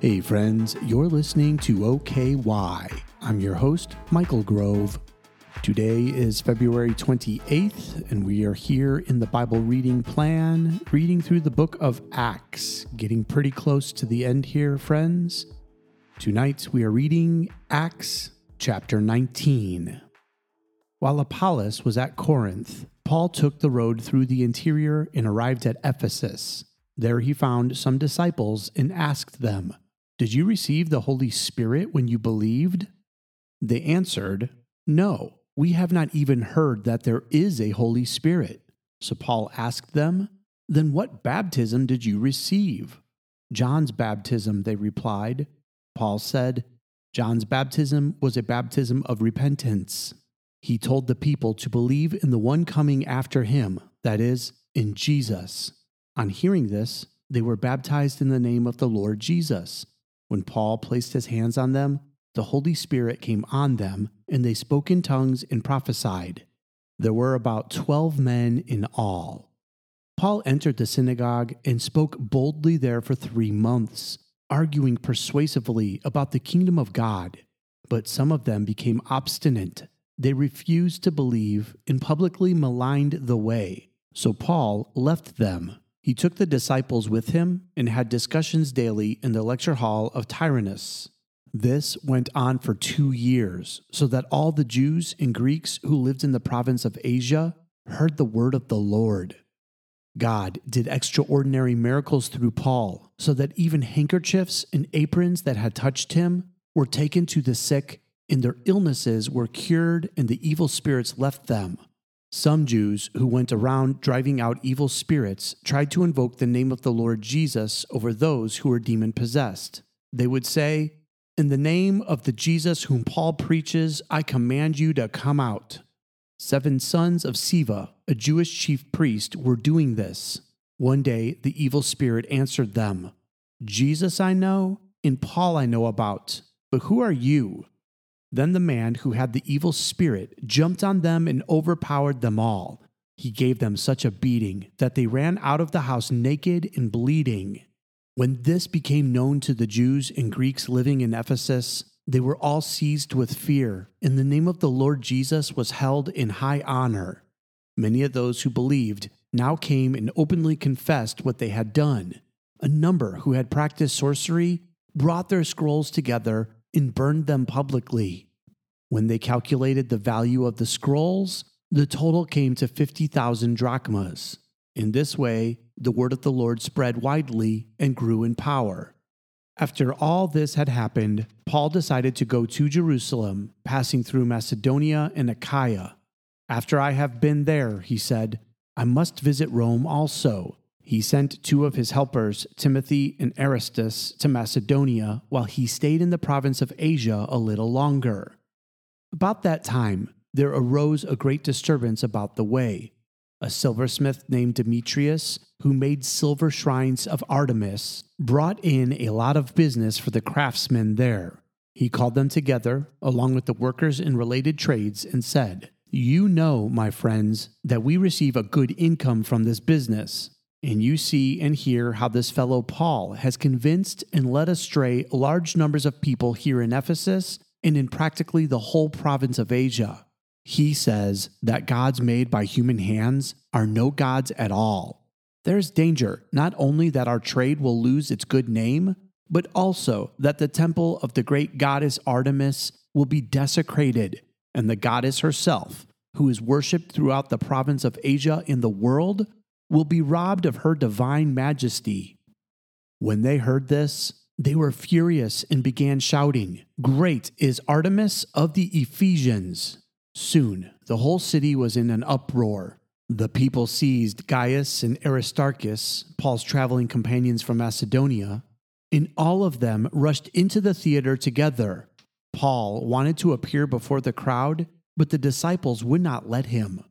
Hey, friends, you're listening to OKY. I'm your host, Michael Grove. Today is February 28th, and we are here in the Bible reading plan, reading through the book of Acts. Getting pretty close to the end here, friends. Tonight we are reading Acts chapter 19. While Apollos was at Corinth, Paul took the road through the interior and arrived at Ephesus. There he found some disciples and asked them, Did you receive the Holy Spirit when you believed? They answered, No, we have not even heard that there is a Holy Spirit. So Paul asked them, Then what baptism did you receive? John's baptism, they replied. Paul said, John's baptism was a baptism of repentance. He told the people to believe in the one coming after him, that is, in Jesus. On hearing this, they were baptized in the name of the Lord Jesus. When Paul placed his hands on them, the Holy Spirit came on them, and they spoke in tongues and prophesied. There were about twelve men in all. Paul entered the synagogue and spoke boldly there for three months, arguing persuasively about the kingdom of God. But some of them became obstinate. They refused to believe and publicly maligned the way. So Paul left them he took the disciples with him and had discussions daily in the lecture hall of Tyrannus. This went on for two years, so that all the Jews and Greeks who lived in the province of Asia heard the word of the Lord. God did extraordinary miracles through Paul, so that even handkerchiefs and aprons that had touched him were taken to the sick, and their illnesses were cured, and the evil spirits left them. Some Jews who went around driving out evil spirits tried to invoke the name of the Lord Jesus over those who were demon possessed. They would say, In the name of the Jesus whom Paul preaches, I command you to come out. Seven sons of Sceva, a Jewish chief priest, were doing this. One day the evil spirit answered them, Jesus I know, and Paul I know about, but who are you? Then the man who had the evil spirit jumped on them and overpowered them all. He gave them such a beating that they ran out of the house naked and bleeding. When this became known to the Jews and Greeks living in Ephesus, they were all seized with fear, and the name of the Lord Jesus was held in high honor. Many of those who believed now came and openly confessed what they had done. A number who had practiced sorcery brought their scrolls together and burned them publicly. When they calculated the value of the scrolls, the total came to 50,000 drachmas. In this way, the word of the Lord spread widely and grew in power. After all this had happened, Paul decided to go to Jerusalem, passing through Macedonia and Achaia. After I have been there, he said, I must visit Rome also he sent two of his helpers, Timothy and Erastus, to Macedonia while he stayed in the province of Asia a little longer. About that time, there arose a great disturbance about the way. A silversmith named Demetrius, who made silver shrines of Artemis, brought in a lot of business for the craftsmen there. He called them together, along with the workers in related trades, and said, You know, my friends, that we receive a good income from this business. And you see and hear how this fellow Paul has convinced and led astray large numbers of people here in Ephesus and in practically the whole province of Asia. He says that gods made by human hands are no gods at all. There's danger not only that our trade will lose its good name, but also that the temple of the great goddess Artemis will be desecrated, and the goddess herself, who is worshipped throughout the province of Asia in the world, will be robbed of her divine majesty. When they heard this, they were furious and began shouting, Great is Artemis of the Ephesians! Soon the whole city was in an uproar. The people seized Gaius and Aristarchus, Paul's traveling companions from Macedonia, and all of them rushed into the theater together. Paul wanted to appear before the crowd, but the disciples would not let him.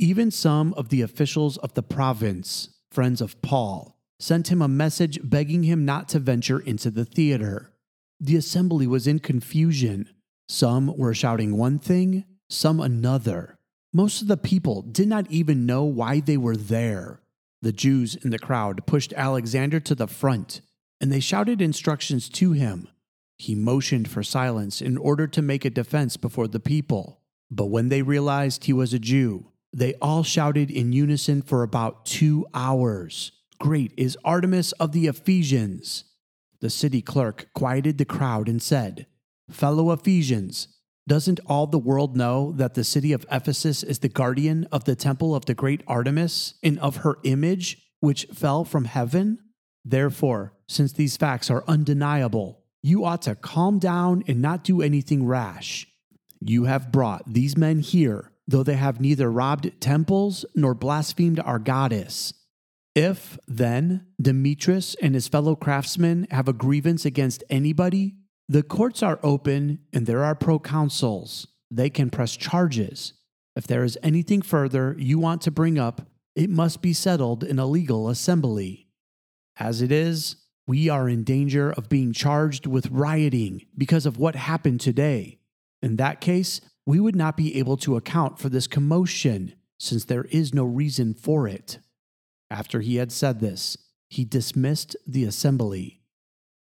Even some of the officials of the province, friends of Paul, sent him a message begging him not to venture into the theater. The assembly was in confusion. Some were shouting one thing, some another. Most of the people did not even know why they were there. The Jews in the crowd pushed Alexander to the front. and they shouted instructions to him. He motioned for silence in order to make a defense before the people. But when they realized he was a Jew, they all shouted in unison for about two hours Great is Artemis of the Ephesians! The city clerk quieted the crowd and said, Fellow Ephesians, doesn't all the world know that the city of Ephesus is the guardian of the temple of the great Artemis and of her image, which fell from heaven? Therefore, since these facts are undeniable, you ought to calm down and not do anything rash. You have brought these men here, though they have neither robbed temples nor blasphemed our goddess. If, then, Demetrius and his fellow craftsmen have a grievance against anybody, the courts are open and there are proconsuls. They can press charges. If there is anything further you want to bring up, it must be settled in a legal assembly. As it is, we are in danger of being charged with rioting because of what happened today. In that case, we would not be able to account for this commotion, since there is no reason for it. After he had said this, he dismissed the assembly.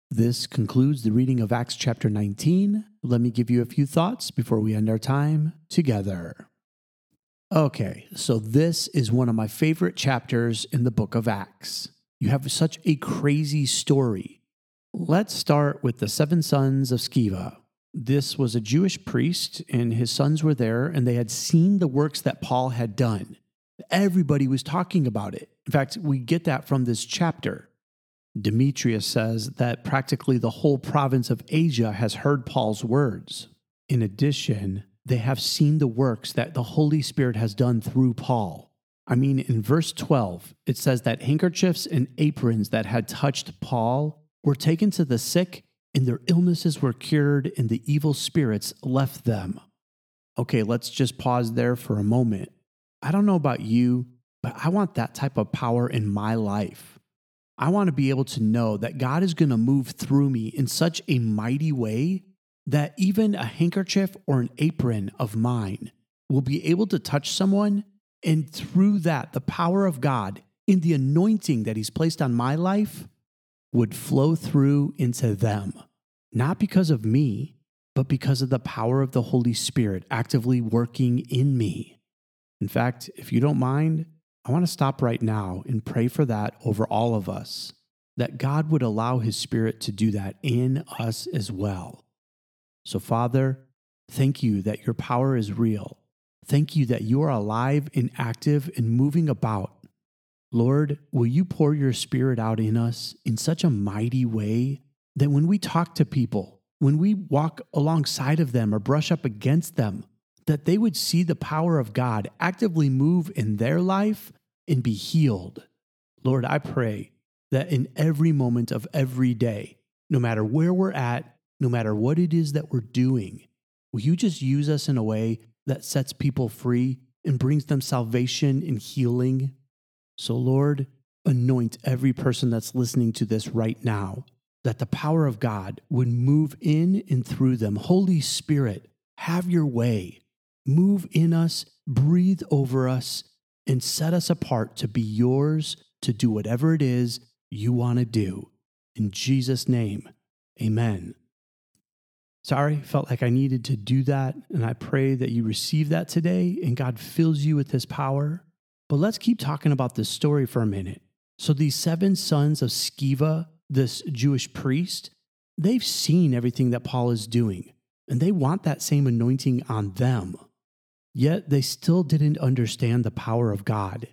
This concludes the reading of Acts chapter 19. Let me give you a few thoughts before we end our time together. Okay, so this is one of my favorite chapters in the book of Acts. You have such a crazy story. Let's start with the seven sons of Sceva. This was a Jewish priest, and his sons were there, and they had seen the works that Paul had done. Everybody was talking about it. In fact, we get that from this chapter. Demetrius says that practically the whole province of Asia has heard Paul's words. In addition, they have seen the works that the Holy Spirit has done through Paul. I mean, in verse 12, it says that handkerchiefs and aprons that had touched Paul were taken to the sick, and their illnesses were cured, and the evil spirits left them. Okay, let's just pause there for a moment. I don't know about you, but I want that type of power in my life. I want to be able to know that God is going to move through me in such a mighty way that even a handkerchief or an apron of mine will be able to touch someone. And through that, the power of God in the anointing that He's placed on my life would flow through into them. Not because of me, but because of the power of the Holy Spirit actively working in me. In fact, if you don't mind, I want to stop right now and pray for that over all of us, that God would allow His Spirit to do that in us as well. So, Father, thank you that your power is real. Thank you that you are alive and active and moving about. Lord, will you pour your Spirit out in us in such a mighty way that when we talk to people, when we walk alongside of them or brush up against them, that they would see the power of God actively move in their life and be healed. Lord, I pray that in every moment of every day, no matter where we're at, no matter what it is that we're doing, will you just use us in a way that sets people free and brings them salvation and healing? So, Lord, anoint every person that's listening to this right now, that the power of God would move in and through them. Holy Spirit, have your way. Move in us, breathe over us, and set us apart to be yours to do whatever it is you want to do. In Jesus' name, amen. Sorry, felt like I needed to do that, and I pray that you receive that today and God fills you with his power. But let's keep talking about this story for a minute. So, these seven sons of Sceva, this Jewish priest, they've seen everything that Paul is doing, and they want that same anointing on them. Yet they still didn't understand the power of God.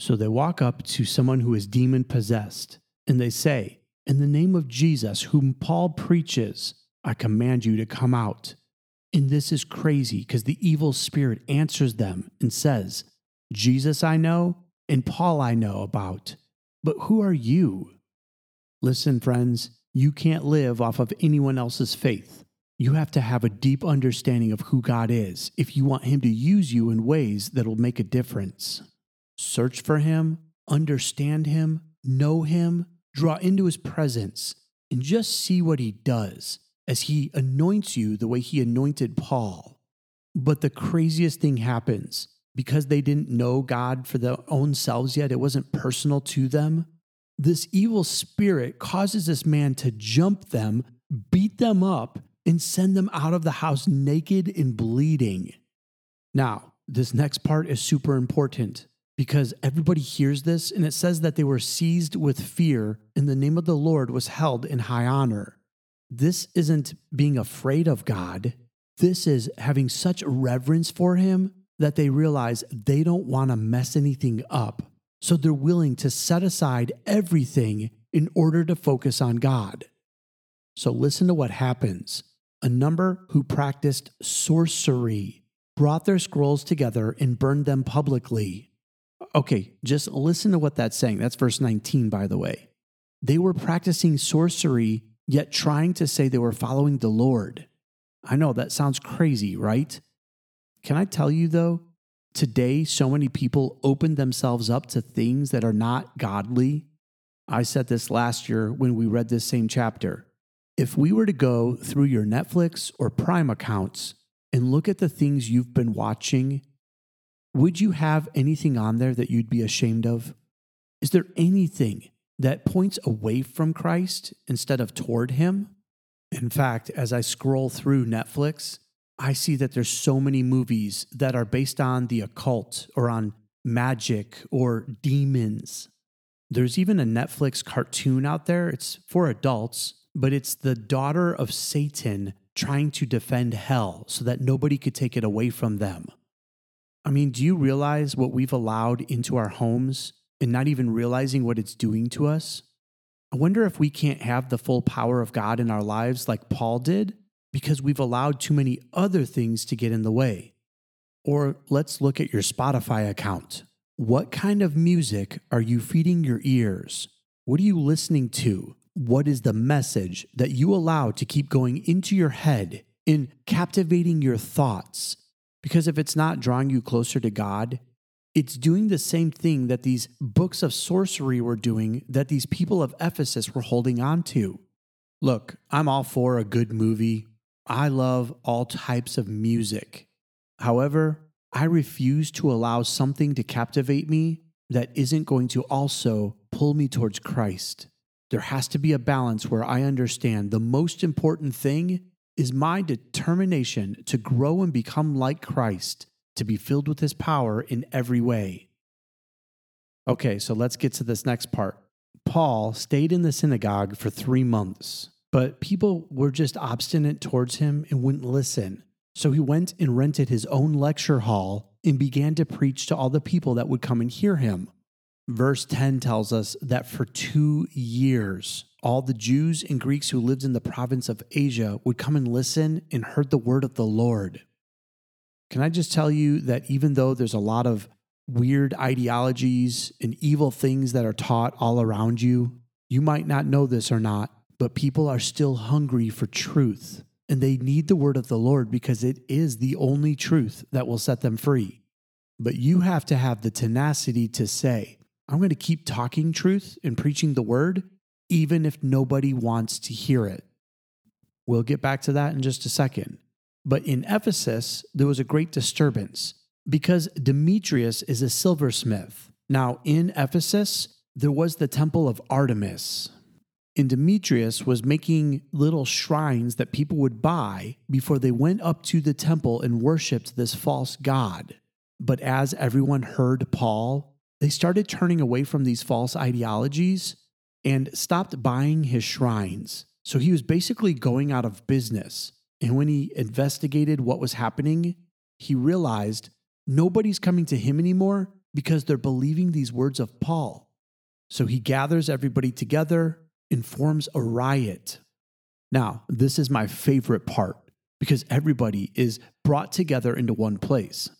So they walk up to someone who is demon possessed and they say, In the name of Jesus, whom Paul preaches, I command you to come out. And this is crazy because the evil spirit answers them and says, Jesus I know and Paul I know about, but who are you? Listen, friends, you can't live off of anyone else's faith. You have to have a deep understanding of who God is if you want Him to use you in ways that will make a difference. Search for Him, understand Him, know Him, draw into His presence, and just see what He does as He anoints you the way He anointed Paul. But the craziest thing happens because they didn't know God for their own selves yet, it wasn't personal to them. this evil spirit causes this man to jump them, beat them up, and send them out of the house naked and bleeding. Now, this next part is super important because everybody hears this and it says that they were seized with fear and the name of the Lord was held in high honor. This isn't being afraid of God. This is having such reverence for him that they realize they don't want to mess anything up. So they're willing to set aside everything in order to focus on God. So listen to what happens. A number who practiced sorcery brought their scrolls together and burned them publicly. Okay, just listen to what that's saying. That's verse 19, by the way. They were practicing sorcery, yet trying to say they were following the Lord. I know that sounds crazy, right? Can I tell you though, today so many people open themselves up to things that are not godly. I said this last year when we read this same chapter. If we were to go through your Netflix or Prime accounts and look at the things you've been watching, would you have anything on there that you'd be ashamed of? Is there anything that points away from Christ instead of toward Him? In fact, as I scroll through Netflix, I see that there's so many movies that are based on the occult or on magic or demons. There's even a Netflix cartoon out there. It's for adults, but it's the daughter of Satan trying to defend hell so that nobody could take it away from them. I mean, do you realize what we've allowed into our homes and not even realizing what it's doing to us? I wonder if we can't have the full power of God in our lives like Paul did because we've allowed too many other things to get in the way. Or let's look at your Spotify account. What kind of music are you feeding your ears? What are you listening to? What is the message that you allow to keep going into your head in captivating your thoughts? Because if it's not drawing you closer to God, it's doing the same thing that these books of sorcery were doing that these people of Ephesus were holding on to. Look, I'm all for a good movie I love all types of music. However, I refuse to allow something to captivate me that isn't going to also pull me towards Christ. There has to be a balance where I understand the most important thing is my determination to grow and become like Christ, to be filled with his power in every way. Okay, so let's get to this next part. Paul stayed in the synagogue for three months. But people were just obstinate towards him and wouldn't listen. So he went and rented his own lecture hall and began to preach to all the people that would come and hear him. Verse 10 tells us that for two years, all the Jews and Greeks who lived in the province of Asia would come and listen and heard the word of the Lord. Can I just tell you that even though there's a lot of weird ideologies and evil things that are taught all around you, you might not know this or not, but people are still hungry for truth and they need the word of the Lord because it is the only truth that will set them free. But you have to have the tenacity to say, I'm going to keep talking truth and preaching the word, even if nobody wants to hear it. We'll get back to that in just a second. But in Ephesus, there was a great disturbance because Demetrius is a silversmith. Now, in Ephesus, there was the temple of Artemis, and Demetrius was making little shrines that people would buy before they went up to the temple and worshiped this false god. But as everyone heard Paul, they started turning away from these false ideologies and stopped buying his shrines. So he was basically going out of business. And when he investigated what was happening, he realized nobody's coming to him anymore because they're believing these words of Paul. So he gathers everybody together informs a riot. Now, this is my favorite part because everybody is brought together into one place.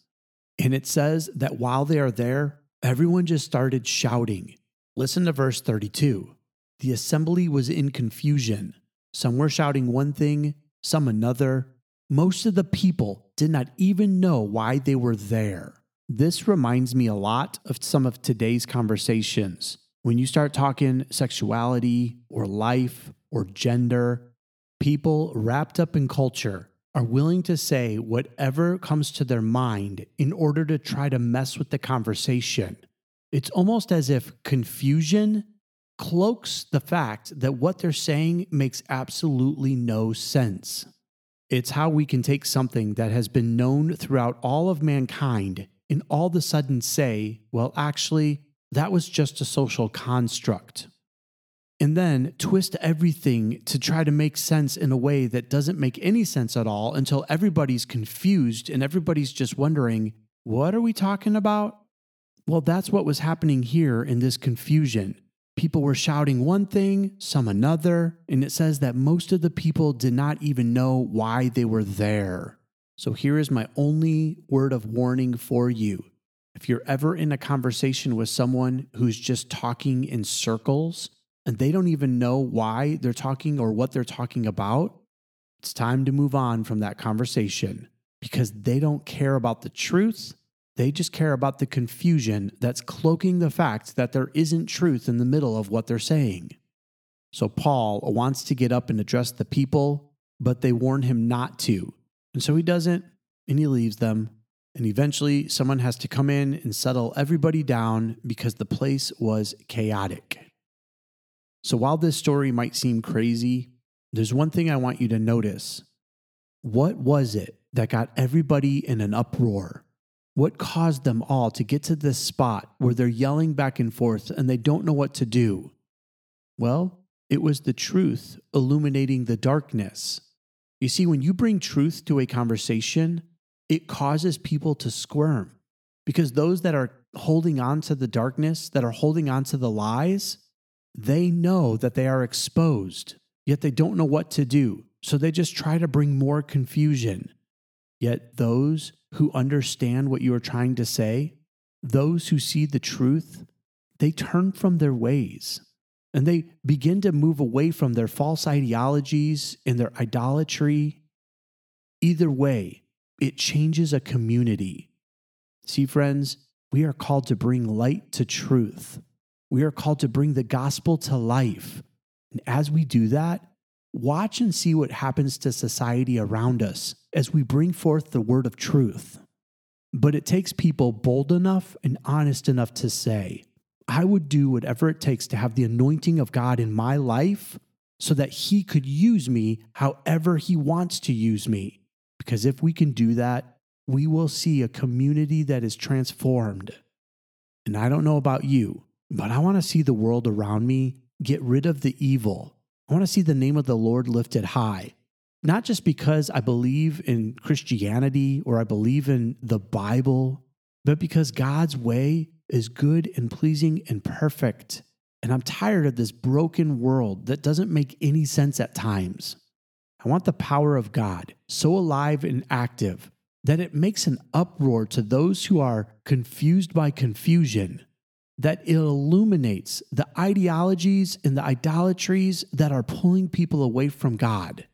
And it says that while they are there, everyone just started shouting. Listen to verse 32. The assembly was in confusion. Some were shouting one thing, some another. Most of the people did not even know why they were there. This reminds me a lot of some of today's conversations. When you start talking sexuality or life or gender, people wrapped up in culture are willing to say whatever comes to their mind in order to try to mess with the conversation. It's almost as if confusion cloaks the fact that what they're saying makes absolutely no sense. It's how we can take something that has been known throughout all of mankind and all of a sudden say, well, actually, that was just a social construct. And then twist everything to try to make sense in a way that doesn't make any sense at all until everybody's confused and everybody's just wondering, what are we talking about? Well, that's what was happening here in this confusion. People were shouting one thing, some another, and it says that most of the people did not even know why they were there. So here is my only word of warning for you. If you're ever in a conversation with someone who's just talking in circles and they don't even know why they're talking or what they're talking about, it's time to move on from that conversation because they don't care about the truth they just care about the confusion that's cloaking the fact that there isn't truth in the middle of what they're saying. So Paul wants to get up and address the people, but they warn him not to. And so he doesn't, and he leaves them. And eventually, someone has to come in and settle everybody down because the place was chaotic. So while this story might seem crazy, there's one thing I want you to notice. What was it that got everybody in an uproar? What caused them all to get to this spot where they're yelling back and forth and they don't know what to do? Well, it was the truth illuminating the darkness. You see, when you bring truth to a conversation, it causes people to squirm because those that are holding on to the darkness, that are holding on to the lies, they know that they are exposed, yet they don't know what to do. So they just try to bring more confusion. Yet those who understand what you are trying to say, those who see the truth, they turn from their ways and they begin to move away from their false ideologies and their idolatry. Either way, it changes a community. See, friends, we are called to bring light to truth. We are called to bring the gospel to life. And as we do that, watch and see what happens to society around us as we bring forth the word of truth. But it takes people bold enough and honest enough to say, I would do whatever it takes to have the anointing of God in my life so that He could use me however He wants to use me. Because if we can do that, we will see a community that is transformed. And I don't know about you, but I want to see the world around me get rid of the evil. I want to see the name of the Lord lifted high not just because I believe in Christianity or I believe in the Bible, but because God's way is good and pleasing and perfect. And I'm tired of this broken world that doesn't make any sense at times. I want the power of God so alive and active that it makes an uproar to those who are confused by confusion, that it illuminates the ideologies and the idolatries that are pulling people away from God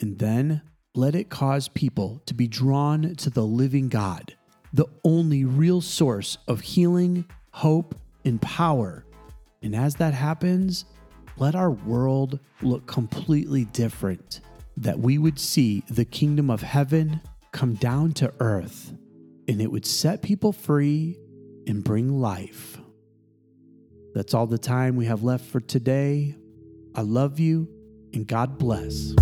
and then let it cause people to be drawn to the living God, the only real source of healing, hope, and power. And as that happens, let our world look completely different, that we would see the kingdom of heaven come down to earth, and it would set people free and bring life. That's all the time we have left for today. I love you and God bless.